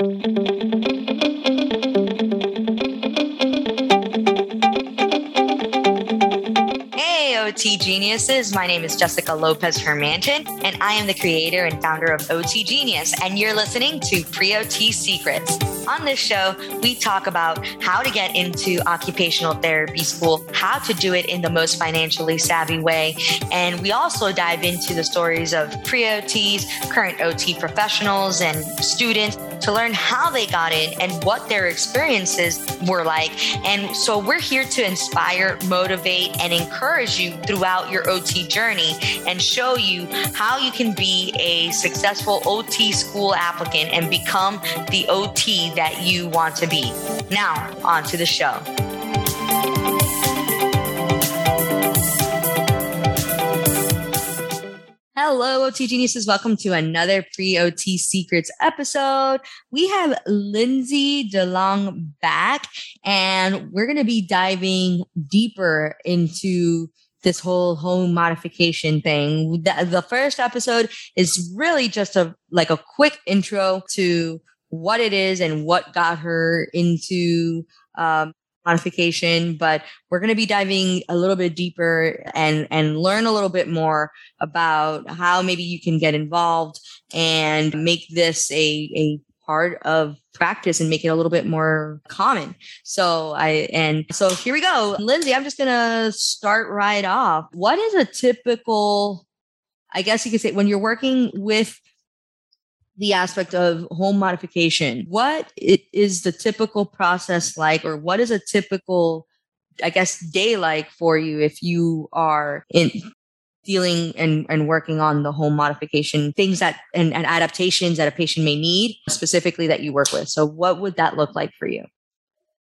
Hey, OT geniuses. My name is Jessica Lopez Hermanton, and I am the creator and founder of OT Genius. And you're listening to Pre OT Secrets. On this show, we talk about how to get into occupational therapy school, how to do it in the most financially savvy way. And we also dive into the stories of pre OTs, current OT professionals, and students to learn how they got in and what their experiences were like. And so we're here to inspire, motivate, and encourage you throughout your OT journey and show you how you can be a successful OT school applicant and become the OT that you want to be. Now, on to the show. Hello, OT geniuses. Welcome to another pre OT secrets episode. We have Lindsay DeLong back, and we're going to be diving deeper into this whole home modification thing. The, the first episode is really just a like a quick intro to what it is and what got her into um, modification, but we're going to be diving a little bit deeper and, and learn a little bit more about how maybe you can get involved and make this a, a part of practice and make it a little bit more common. So I, and so here we go. Lindsay, I'm just going to start right off. What is a typical, I guess you could say when you're working with the aspect of home modification. What is the typical process like, or what is a typical, I guess, day like for you if you are in dealing and, and working on the home modification things that and, and adaptations that a patient may need specifically that you work with? So what would that look like for you?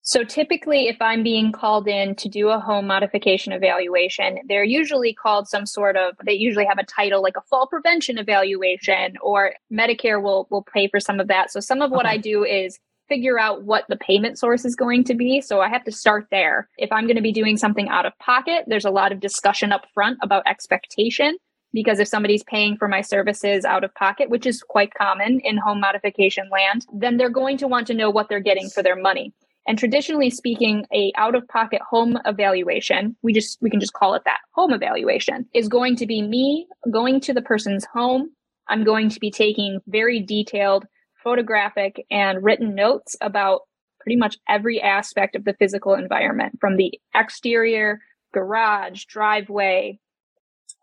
So typically, if I'm being called in to do a home modification evaluation, they're usually called some sort of, they usually have a title like a fall prevention evaluation or Medicare will, will pay for some of that. So some of what I do is figure out what the payment source is going to be. So I have to start there. If I'm going to be doing something out of pocket, there's a lot of discussion up front about expectation because if somebody's paying for my services out of pocket, which is quite common in home modification land, then they're going to want to know what they're getting for their money. And traditionally speaking, a out of pocket home evaluation, we just, we can just call it that home evaluation is going to be me going to the person's home. I'm going to be taking very detailed photographic and written notes about pretty much every aspect of the physical environment from the exterior, garage, driveway,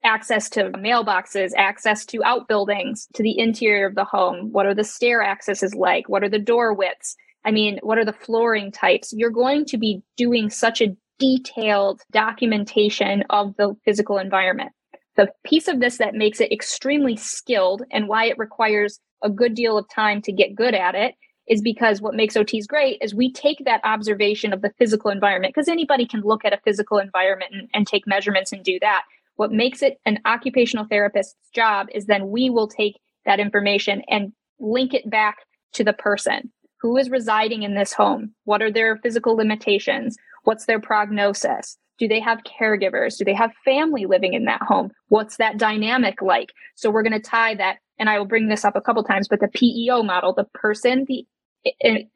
access to mailboxes, access to outbuildings, to the interior of the home. What are the stair accesses like? What are the door widths? I mean, what are the flooring types? You're going to be doing such a detailed documentation of the physical environment. The piece of this that makes it extremely skilled and why it requires a good deal of time to get good at it is because what makes OTs great is we take that observation of the physical environment because anybody can look at a physical environment and, and take measurements and do that. What makes it an occupational therapist's job is then we will take that information and link it back to the person who is residing in this home? What are their physical limitations? What's their prognosis? Do they have caregivers? Do they have family living in that home? What's that dynamic like? So we're going to tie that, and I will bring this up a couple times, but the PEO model, the person, the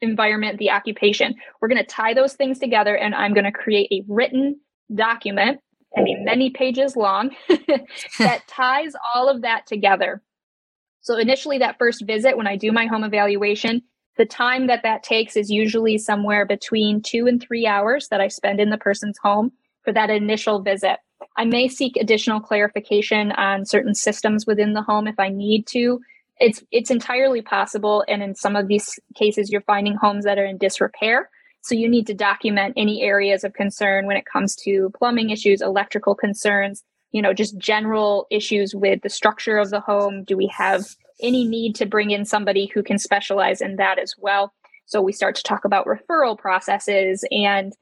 environment, the occupation, we're going to tie those things together, and I'm going to create a written document, I mean, many pages long, that ties all of that together. So initially, that first visit, when I do my home evaluation, the time that that takes is usually somewhere between two and three hours that I spend in the person's home for that initial visit. I may seek additional clarification on certain systems within the home if I need to. It's it's entirely possible, and in some of these cases, you're finding homes that are in disrepair. So you need to document any areas of concern when it comes to plumbing issues, electrical concerns, you know, just general issues with the structure of the home. Do we have any need to bring in somebody who can specialize in that as well. So we start to talk about referral processes and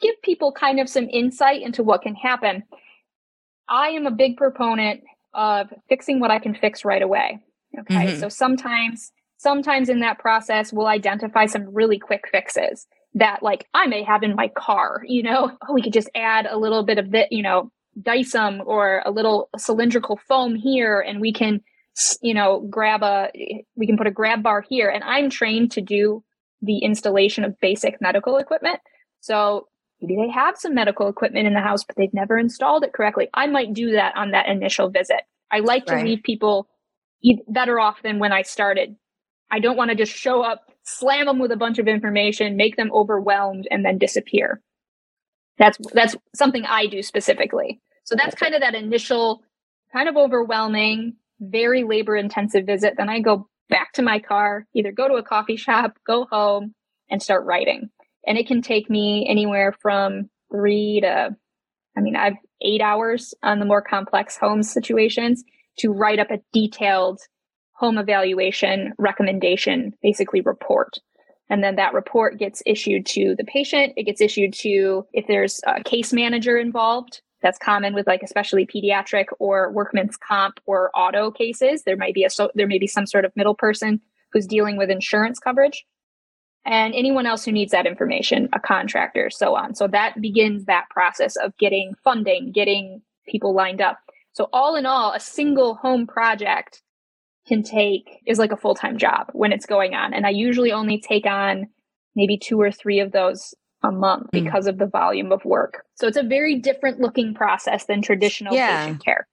give people kind of some insight into what can happen. I am a big proponent of fixing what I can fix right away. Okay. Mm-hmm. So sometimes, sometimes in that process, we'll identify some really quick fixes that like I may have in my car, you know, oh, we could just add a little bit of the, you know, Dycem or a little cylindrical foam here and we can you know, grab a, we can put a grab bar here. And I'm trained to do the installation of basic medical equipment. So maybe they have some medical equipment in the house, but they've never installed it correctly. I might do that on that initial visit. I like to right. leave people better off than when I started. I don't want to just show up, slam them with a bunch of information, make them overwhelmed, and then disappear. That's that's something I do specifically. So that's kind of that initial, kind of overwhelming, very labor intensive visit. Then I go back to my car, either go to a coffee shop, go home, and start writing. And it can take me anywhere from three to, I mean, I've eight hours on the more complex home situations to write up a detailed home evaluation recommendation, basically report. And then that report gets issued to the patient. It gets issued to, if there's a case manager involved, that's common with like especially pediatric or workman's comp or auto cases. There might be a, so there may be some sort of middle person who's dealing with insurance coverage and anyone else who needs that information, a contractor, so on. So that begins that process of getting funding, getting people lined up. So all in all, a single home project can take is like a full-time job when it's going on. And I usually only take on maybe two or three of those a month mm. because of the volume of work. So it's a very different looking process than traditional yeah. patient care.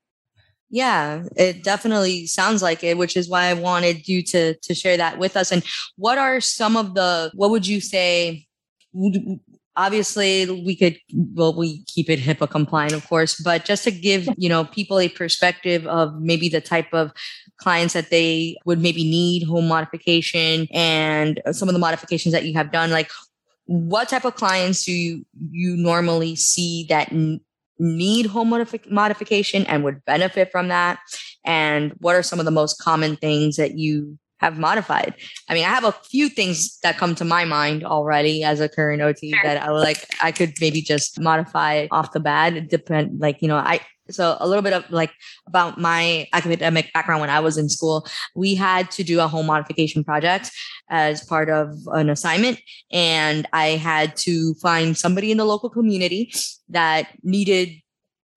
Yeah, it definitely sounds like it, which is why I wanted you to to share that with us. And what are some of the what would you say obviously we could well we keep it HIPAA compliant of course, but just to give, you know, people a perspective of maybe the type of clients that they would maybe need home modification and some of the modifications that you have done like what type of clients do you, you normally see that need home modifi- modification and would benefit from that? And what are some of the most common things that you have modified? I mean, I have a few things that come to my mind already as a current OT sure. that I would like, I could maybe just modify off the bat. It depend, like, you know, I, so a little bit of like about my academic background when I was in school, we had to do a home modification project as part of an assignment. And I had to find somebody in the local community that needed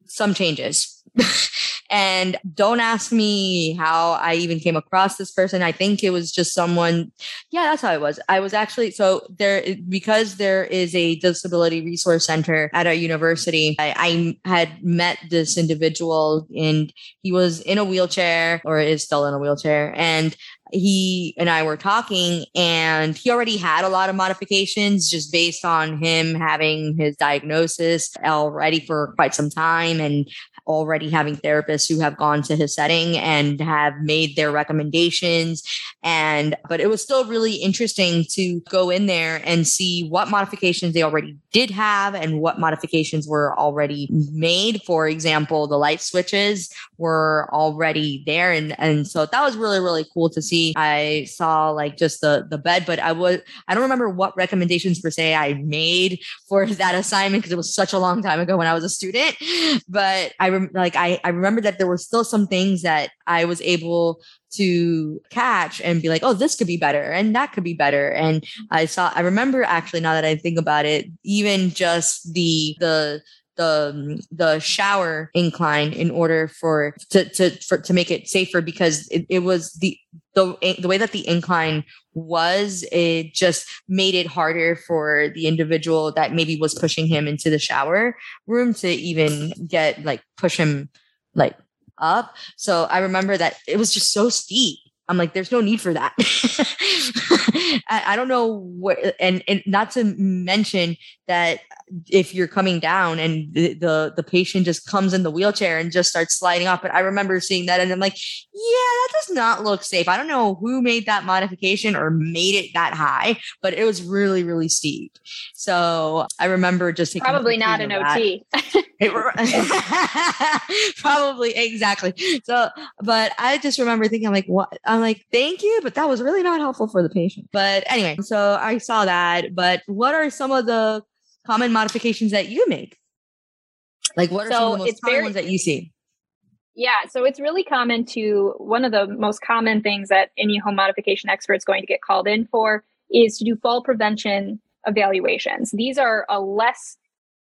some changes. And don't ask me how I even came across this person. I think it was just someone. Yeah, that's how it was. I was actually so there because there is a disability resource center at our university. I, I had met this individual and he was in a wheelchair or is still in a wheelchair. And he and I were talking, and he already had a lot of modifications just based on him having his diagnosis already for quite some time and already having therapists who have gone to his setting and have made their recommendations. And, but it was still really interesting to go in there and see what modifications they already did have and what modifications were already made. For example, the light switches were already there. And, and so that was really, really cool to see. I saw like just the, the bed, but I was, I don't remember what recommendations per se I made for that assignment because it was such a long time ago when I was a student. But I rem- like I, I remember that there were still some things that I was able to catch and be like, oh, this could be better and that could be better. And I saw, I remember actually now that I think about it, even just the, the, the um, the shower incline in order for to to for, to make it safer because it, it was the the the way that the incline was it just made it harder for the individual that maybe was pushing him into the shower room to even get like push him like up. So i remember that it was just so steep i'm like there's no need for that I, I, don't know what and, and not to mention that if you're coming down and the, the, the patient just comes in the wheelchair and just starts sliding off. But I remember seeing that and I'm like, yeah, that does not look safe. I don't know who made that modification or made it that high, but it was really, really steep. So I remember just probably not an OT. probably exactly. So, but I just remember thinking, I'm like, what? I'm like, thank you, but that was really not helpful for the patient. But anyway, so I saw that. But what are some of the common modifications that you make? Like, what are so some of the most common very, ones that you see? Yeah, so it's really common to one of the most common things that any home modification expert is going to get called in for is to do fall prevention evaluations. These are a less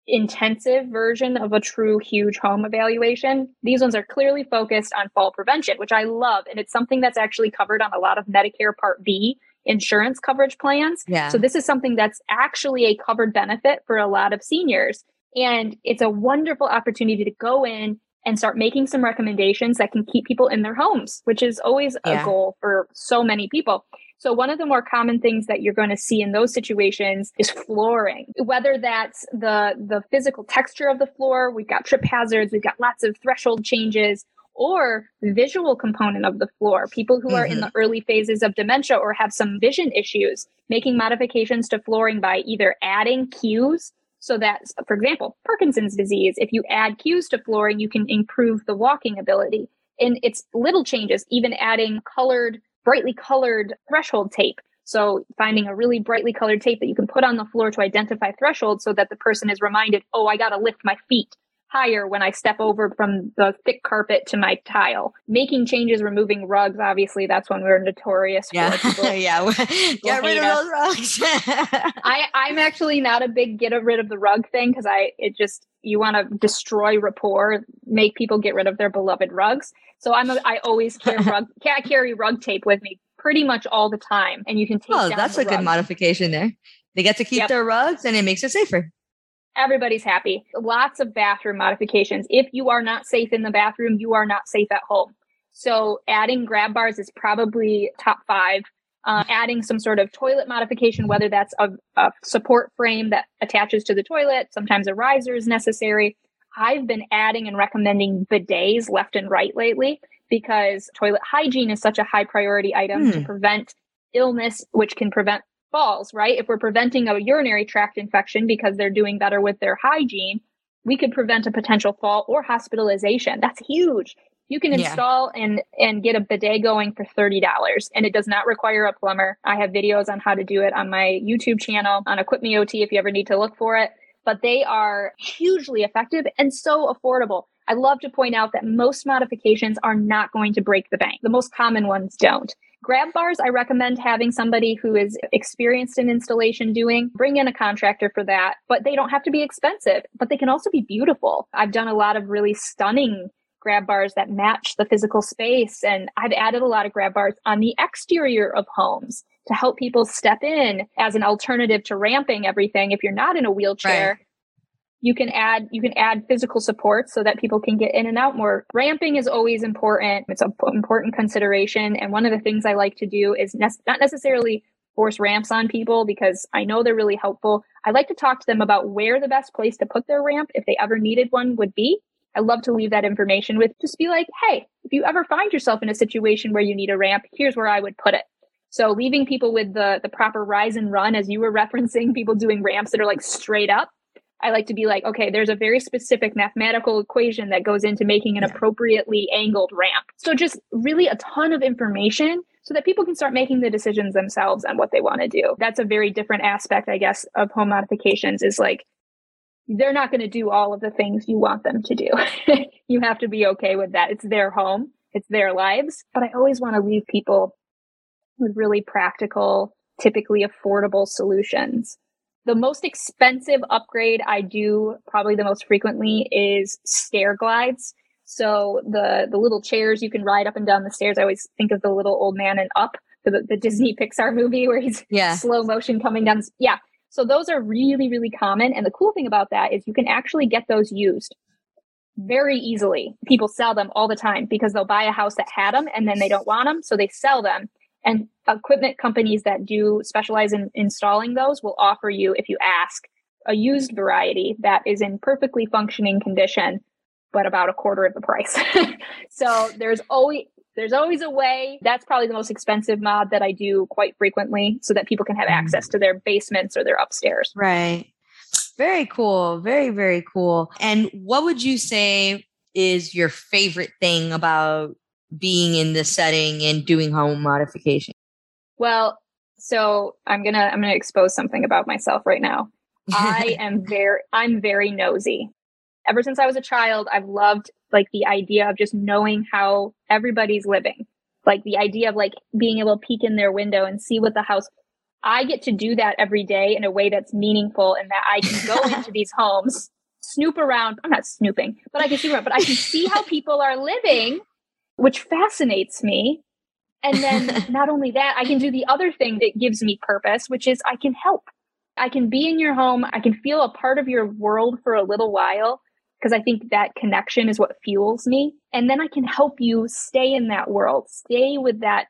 intensive version of a true huge home evaluation. These ones are clearly focused on fall prevention, which I love. And it's something that's actually covered on a lot of Medicare Part B insurance coverage plans. Yeah. So this is something that's actually a covered benefit for a lot of seniors. And it's a wonderful opportunity to go in and start making some recommendations that can keep people in their homes, which is always Yeah. a goal for so many people. So one of the more common things that you're going to see in those situations is flooring. Whether that's the the physical texture of the floor, we've got trip hazards, we've got lots of threshold changes, or visual component of the floor. People who are in the mm-hmm. early phases of dementia or have some vision issues, making modifications to flooring by either adding cues so that, for example, Parkinson's disease, if you add cues to flooring, you can improve the walking ability. And it's little changes, even adding colored, brightly colored threshold tape. So finding a really brightly colored tape that you can put on the floor to identify thresholds so that the person is reminded, oh, I got to lift my feet higher when I step over from the thick carpet to my tile. Making changes, removing rugs, obviously, that's when we're notorious Yeah. for. People yeah. Get rid of us. those rugs. I, I'm actually not a big get rid of the rug thing because I it just you want to destroy rapport, make people get rid of their beloved rugs. So I'm a, I always carry rug I carry rug tape with me pretty much all the time, and you can take. oh, down that's a good modification there. They get to keep Yep. their rugs and it makes it safer. Everybody's happy. Lots of bathroom modifications. If you are not safe in the bathroom, you are not safe at home. So adding grab bars is probably top five. Uh, adding some sort of toilet modification, whether that's a, a support frame that attaches to the toilet, sometimes a riser is necessary. I've been adding and recommending bidets left and right lately because toilet hygiene is such a high priority item to Hmm. prevent illness, which can prevent falls, right? If we're preventing a urinary tract infection because they're doing better with their hygiene, we could prevent a potential fall or hospitalization. That's huge. You can Yeah. install and and get a bidet going for $30 and it does not require a plumber. I have videos on how to do it on my YouTube channel on Equip Me OT if you ever need to look for it, but they are hugely effective and so affordable. I love to point out that most modifications are not going to break the bank. The most common ones don't. Grab bars, I recommend having somebody who is experienced in installation doing. Bring in a contractor for that, but they don't have to be expensive, but they can also be beautiful. I've done a lot of really stunning grab bars that match the physical space, and I've added a lot of grab bars on the exterior of homes to help people step in as an alternative to ramping everything. If you're not in a wheelchair, you can add you can add physical support so that people can get in and out more. Ramping is always important. It's an important consideration. And one of the things i like to do is ne- not necessarily force ramps on people because i know they're really helpful. I like to talk to them about where the best place to put their ramp if they ever needed one would be. I love to leave that information with just be like hey if you ever find yourself in a situation where you need a ramp here's where i would put it. So leaving people with the the proper rise and run as you were referencing people doing ramps that are like straight up I like to be like, okay, there's a very specific mathematical equation that goes into making an appropriately angled ramp. So just really a ton of information so that people can start making the decisions themselves on what they want to do. That's a very different aspect, I guess, of home modifications is like, they're not going to do all of the things you want them to do. you have to be okay with that. It's their home. It's their lives. But I always want to leave people with really practical, typically affordable solutions. The most expensive upgrade I do probably the most frequently is stair glides. So the the little chairs you can ride up and down the stairs. I always think of the little old man in Up, the, the Disney Pixar movie where he's Yeah. slow motion coming down. Yeah. So those are really, really common. And the cool thing about that is you can actually get those used very easily. People sell them all the time because they'll buy a house that had them and then they don't want them. So they sell them. And equipment companies that do specialize in installing those will offer you, if you ask, a used variety that is in perfectly functioning condition, but about a quarter of the price. so there's always there's always a way. That's probably the most expensive mod that I do quite frequently so that people can have mm. access to their basements or their upstairs. Right. Very cool. Very, very cool. And what would you say is your favorite thing about being in this setting and doing home modification? Well, so I'm going to I'm going to expose something about myself right now. I am very I'm very nosy. Ever since I was a child, I've loved like the idea of just knowing how everybody's living. Like the idea of like being able to peek in their window and see what the house I get to do that every day in a way that's meaningful and that I can go into these homes snoop around. I'm not snooping, but I can see around, but I can see how people are living, which fascinates me. And then not only that, I can do the other thing that gives me purpose, which is I can help. I can be in your home. I can feel a part of your world for a little while because I think that connection is what fuels me. And then I can help you stay in that world, stay with that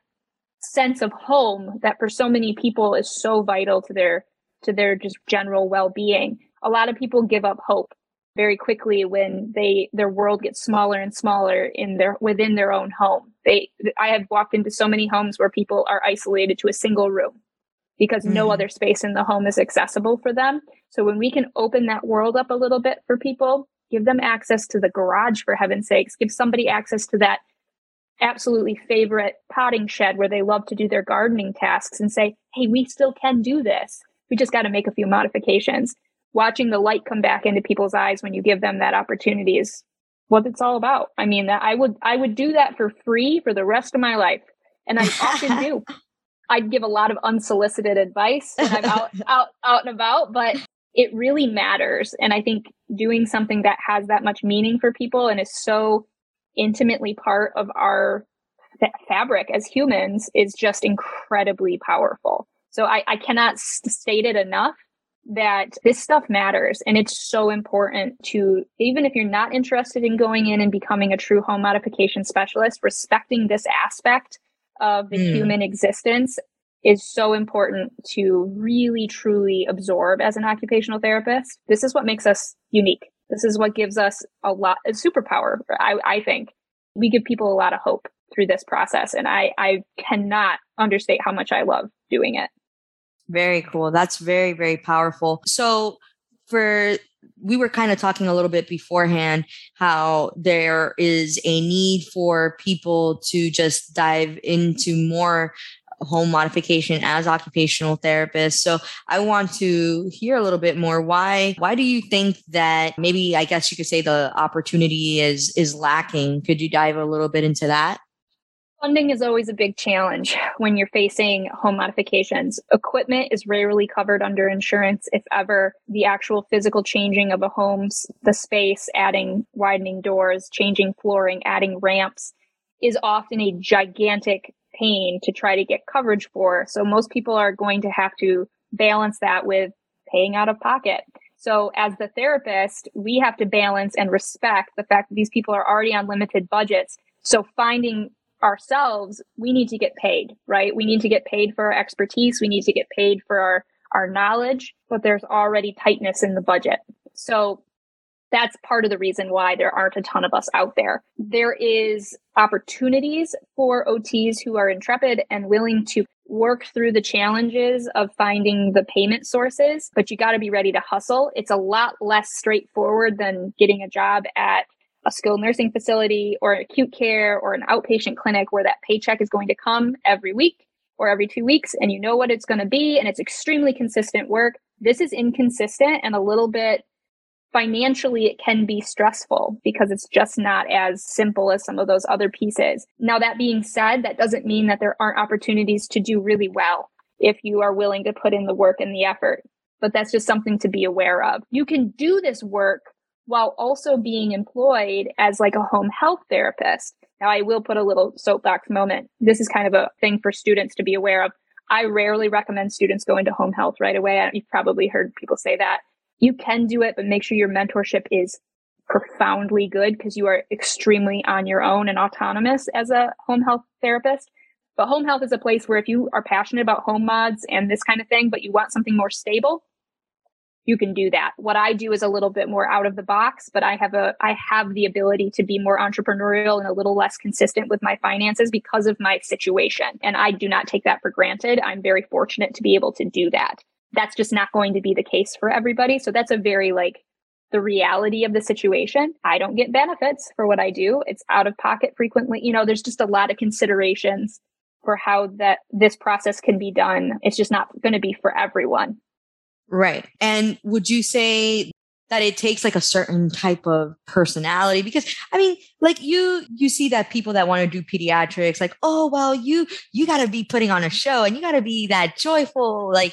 sense of home that for so many people is so vital to their to their just general well-being. A lot of people give up hope very quickly when they their world gets smaller and smaller in their within their own home. They I have walked into so many homes where people are isolated to a single room because mm-hmm. no other space in the home is accessible for them. So when we can open that world up a little bit for people, give them access to the garage for heaven's sakes, give somebody access to that absolutely favorite potting shed where they love to do their gardening tasks and say, Hey, we still can do this. We just got to make a few modifications. Watching the light come back into people's eyes when you give them that opportunity is what it's all about. I mean, that I would, I would do that for free for the rest of my life. And I often do. I'd give a lot of unsolicited advice when I'm out, out, out and about, but it really matters. And I think doing something that has that much meaning for people and is so intimately part of our fabric as humans is just incredibly powerful. So I, I cannot state it enough that this stuff matters and it's so important to even if you're not interested in going in and becoming a true home modification specialist respecting this aspect of the mm. human existence is so important to really truly absorb as an occupational therapist. This is what makes us unique. This is what gives us a lot a superpower I, I think. We give people a lot of hope through this process and i i cannot understate how much i love doing it very cool that's very very powerful so for we were kind of talking a little bit beforehand how there is a need for people to just dive into more home modification as occupational therapists. So I want to hear a little bit more. Why why do you think that maybe I guess you could say the opportunity is is lacking? Could you dive a little bit into that? Funding is always a big challenge when you're facing home modifications. Equipment is rarely covered under insurance, if ever. The actual physical changing of a home's the space, adding widening doors, changing flooring, adding ramps is often a gigantic pain to try to get coverage for. So most people are going to have to balance that with paying out of pocket. So as the therapist, we have to balance and respect the fact that these people are already on limited budgets. So finding ourselves, we need to get paid, right? We need to get paid for our expertise. We need to get paid for our, our knowledge, but there's already tightness in the budget. So that's part of the reason why there aren't a ton of us out there. There is opportunities for OTs who are intrepid and willing to work through the challenges of finding the payment sources, but you got to be ready to hustle. It's a lot less straightforward than getting a job at a skilled nursing facility or acute care or an outpatient clinic where that paycheck is going to come every week or every two weeks and you know what it's going to be and it's extremely consistent work. This is inconsistent and a little bit financially it can be stressful because it's just not as simple as some of those other pieces. Now, that being said, that doesn't mean that there aren't opportunities to do really well if you are willing to put in the work and the effort. But that's just something to be aware of. You can do this work while also being employed as like a home health therapist. Now, I will put a little soapbox moment. This is kind of a thing for students to be aware of. I rarely recommend students go into home health right away. You've probably heard people say that you can do it, but make sure your mentorship is profoundly good because you are extremely on your own and autonomous as a home health therapist. But home health is a place where if you are passionate about home mods and this kind of thing, but you want something more stable, you can do that. What I do is a little bit more out of the box, but I have a I have the ability to be more entrepreneurial and a little less consistent with my finances because of my situation. And I do not take that for granted. I'm very fortunate to be able to do that that's just not going to be the case for everybody. So that's a very like the reality of the situation. I don't get benefits for what I do. It's out of pocket frequently. You know, there's just a lot of considerations for how that this process can be done. It's just not going to be for everyone. Right. And would you say that it takes like a certain type of personality because i mean like you you see that people that want to do pediatrics like oh well you you got to be putting on a show and you got to be that joyful like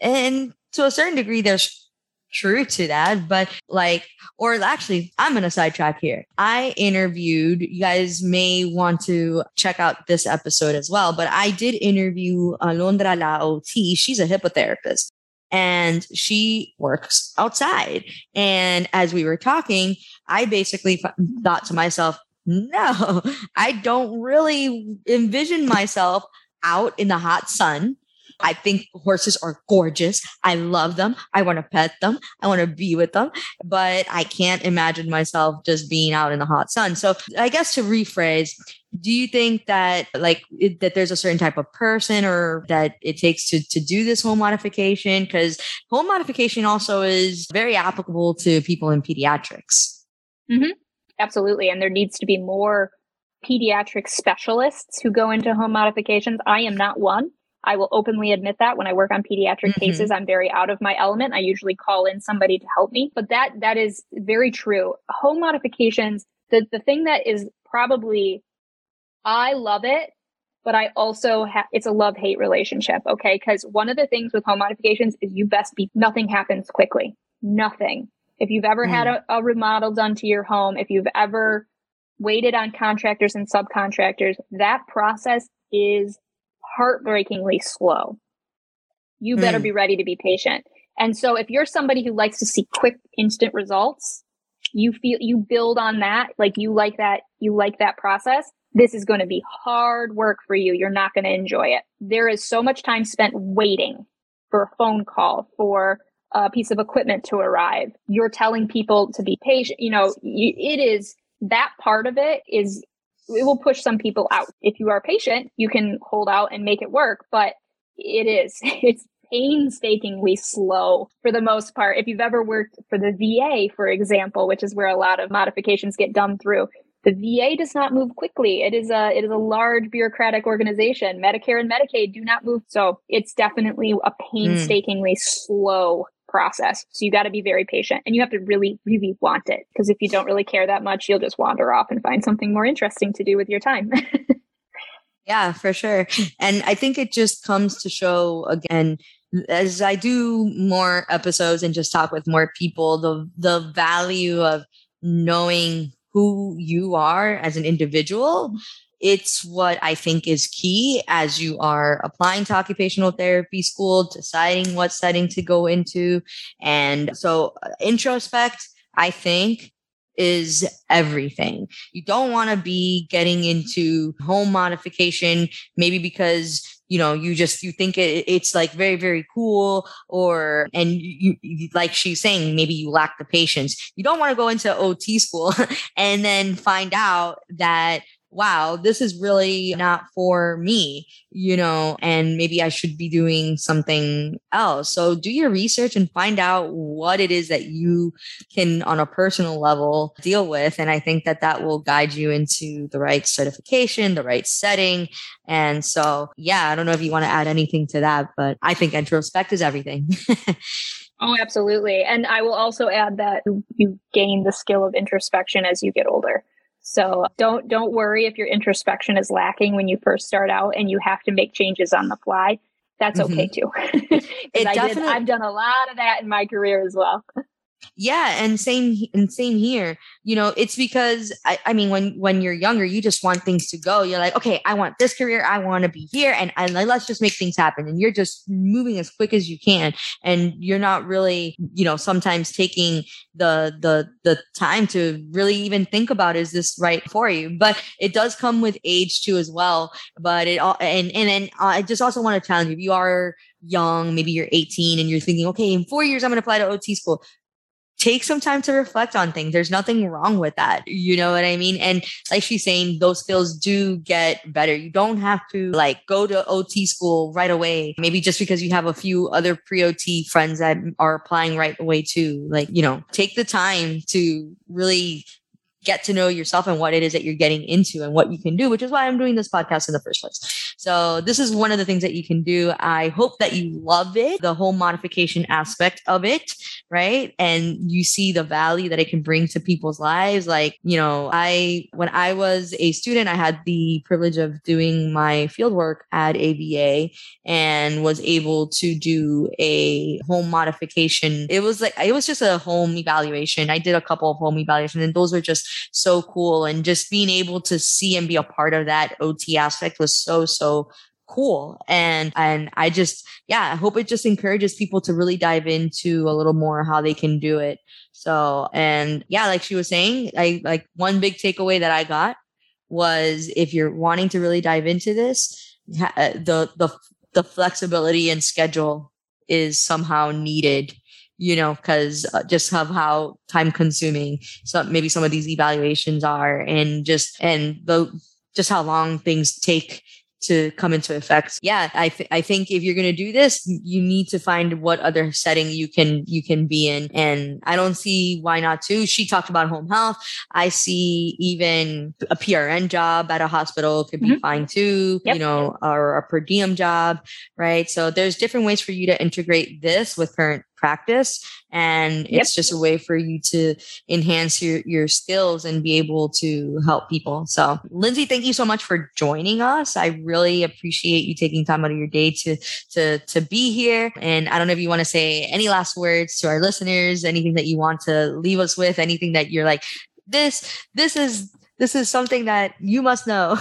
and to a certain degree there's true to that. But like, or actually, I'm to sidetrack here. I interviewed, you guys may want to check out this episode as well, but I did interview Alondra La OT. She's a hippotherapist and she works outside. And as we were talking, I basically thought to myself, no, I don't really envision myself out in the hot sun I think horses are gorgeous. I love them. I want to pet them. I want to be with them, but I can't imagine myself just being out in the hot sun. So I guess to rephrase, do you think that like it, that there's a certain type of person or that it takes to to do this home modification because home modification also is very applicable to people in pediatrics mm-hmm. absolutely and there needs to be more pediatric specialists who go into home modifications i am not one I will openly admit that when I work on pediatric mm-hmm. cases, I'm very out of my element. I usually call in somebody to help me, but that, that is very true. Home modifications, the, the thing that is probably, I love it, but I also have, it's a love hate relationship. Okay. Cause one of the things with home modifications is you best be, nothing happens quickly. Nothing. If you've ever mm. had a, a remodel done to your home, if you've ever waited on contractors and subcontractors, that process is heartbreakingly slow. You better mm. be ready to be patient. And so if you're somebody who likes to see quick instant results, you feel you build on that, like you like that, you like that process. This is going to be hard work for you. You're not going to enjoy it. There is so much time spent waiting for a phone call, for a piece of equipment to arrive. You're telling people to be patient. You know, it is that part of it is it will push some people out. If you are patient, you can hold out and make it work, but it is, it's painstakingly slow for the most part. If you've ever worked for the VA, for example, which is where a lot of modifications get done through, the VA does not move quickly. It is a it is a large bureaucratic organization. Medicare and Medicaid do not move. So it's definitely a hmm. painstakingly mm. slow process. So you got to be very patient and you have to really, really want it. Because if you don't really care that much, you'll just wander off and find something more interesting to do with your time. yeah, for sure. And I think it just comes to show again, as I do more episodes and just talk with more people, the the value of knowing who you are as an individual it's what I think is key as you are applying to occupational therapy school, deciding what setting to go into. And so uh, introspect, I think is everything. You don't want to be getting into home modification, maybe because you know you just you think it, it's like very very cool or and you, you like she's saying maybe you lack the patience you don't want to go into ot school and then find out that wow, this is really not for me, you know, and maybe I should be doing something else. So do your research and find out what it is that you can, on a personal level, deal with. And I think that that will guide you into the right certification, the right setting. And so, yeah, I don't know if you want to add anything to that, but I think introspect is everything. Oh, absolutely. And I will also add that you gain the skill of introspection as you get older. So don't don't worry if your introspection is lacking when you first start out and you have to make changes on the fly. That's mm-hmm. okay too. it I definitely, did, I've done a lot of that in my career as well. Yeah, and same and same here. You know, it's because I, I mean, when when you're younger, you just want things to go. You're like, okay, I want this career, I want to be here, and and let's just make things happen. And you're just moving as quick as you can, and you're not really, you know, sometimes taking the the the time to really even think about is this right for you. But it does come with age too, as well. But it all and and and uh, I just also want to challenge you. If you are young, maybe you're 18 and you're thinking, okay, in four years I'm going to apply to OT school take some time to reflect on things. There's nothing wrong with that. You know what I mean? And like she's saying, those skills do get better. You don't have to like go to OT school right away. Maybe just because you have a few other pre OT friends that are applying right away too. Like, you know, take the time to really get to know yourself and what it is that you're getting into and what you can do, which is why I'm doing this podcast in the first place. So this is one of the things that you can do. I hope that you love it, the whole modification aspect of it, right? And you see the value that it can bring to people's lives. Like, you know, I, when I was a student, I had the privilege of doing my field work at AVA and was able to do a home modification. It was like, it was just a home evaluation. I did a couple of home evaluations and those were just so cool. And just being able to see and be a part of that OT aspect was so, so cool. And, and I just, yeah, I hope it just encourages people to really dive into a little more how they can do it. So, and yeah, like she was saying, I like one big takeaway that I got was if you're wanting to really dive into this, uh, the, the, the flexibility and schedule is somehow needed you know, because uh, just of how time consuming some maybe some of these evaluations are, and just and the just how long things take to come into effect. Yeah, I th- I think if you're going to do this, you need to find what other setting you can you can be in and I don't see why not to. She talked about home health. I see even a PRN job at a hospital could be mm-hmm. fine too, yep. you know, or a per diem job, right? So there's different ways for you to integrate this with current practice and yep. it's just a way for you to enhance your your skills and be able to help people. So lindsay thank you so much for joining us. I really appreciate you taking time out of your day to to to be here. And i don't know if you want to say any last words to our listeners anything that you want to leave us with anything that you're like this this is this is something that you must know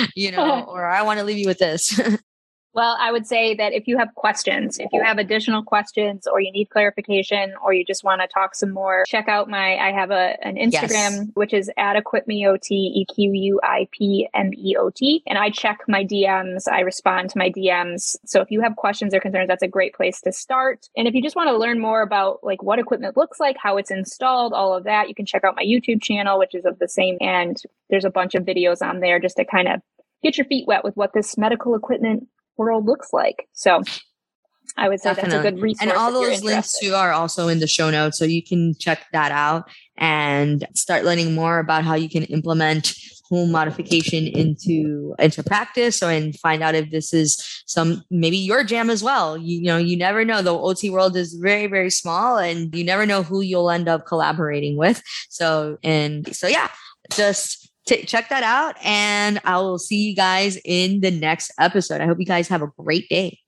you know or i want to leave you with this Well, I would say that if you have questions, if you have additional questions or you need clarification or you just want to talk some more, check out my, I have a, an Instagram, yes. which is at equipmeot, E-Q-U-I-P-M-E-O-T. And I check my DMs. I respond to my DMs. So if you have questions or concerns, that's a great place to start. And if you just want to learn more about like what equipment looks like, how it's installed, all of that, you can check out my YouTube channel, which is of the same. And there's a bunch of videos on there just to kind of get your feet wet with what this medical equipment world looks like. So I would say Definitely. that's a good resource. And all those links too are also in the show notes. So you can check that out and start learning more about how you can implement home modification into into practice or and find out if this is some maybe your jam as well you, you know you never know the ot world is very very small and you never know who you'll end up collaborating with so and so yeah just T- check that out. And I will see you guys in the next episode. I hope you guys have a great day.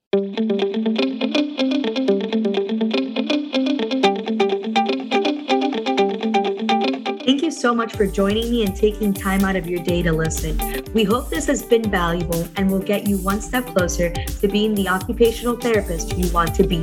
Thank you so much for joining me and taking time out of your day to listen. We hope this has been valuable and will get you one step closer to being the occupational therapist you want to be.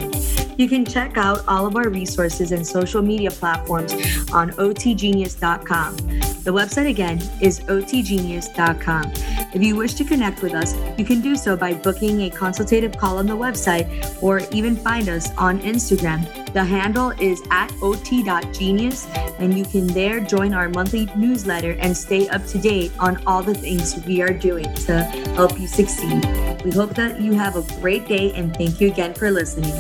You can check out all of our resources and social media platforms on otgenius.com. The website again is otgenius.com. If you wish to connect with us, you can do so by booking a consultative call on the website or even find us on Instagram. The handle is at ot.genius, and you can there join our monthly newsletter and stay up to date on all the things we are doing to help you succeed. We hope that you have a great day and thank you again for listening.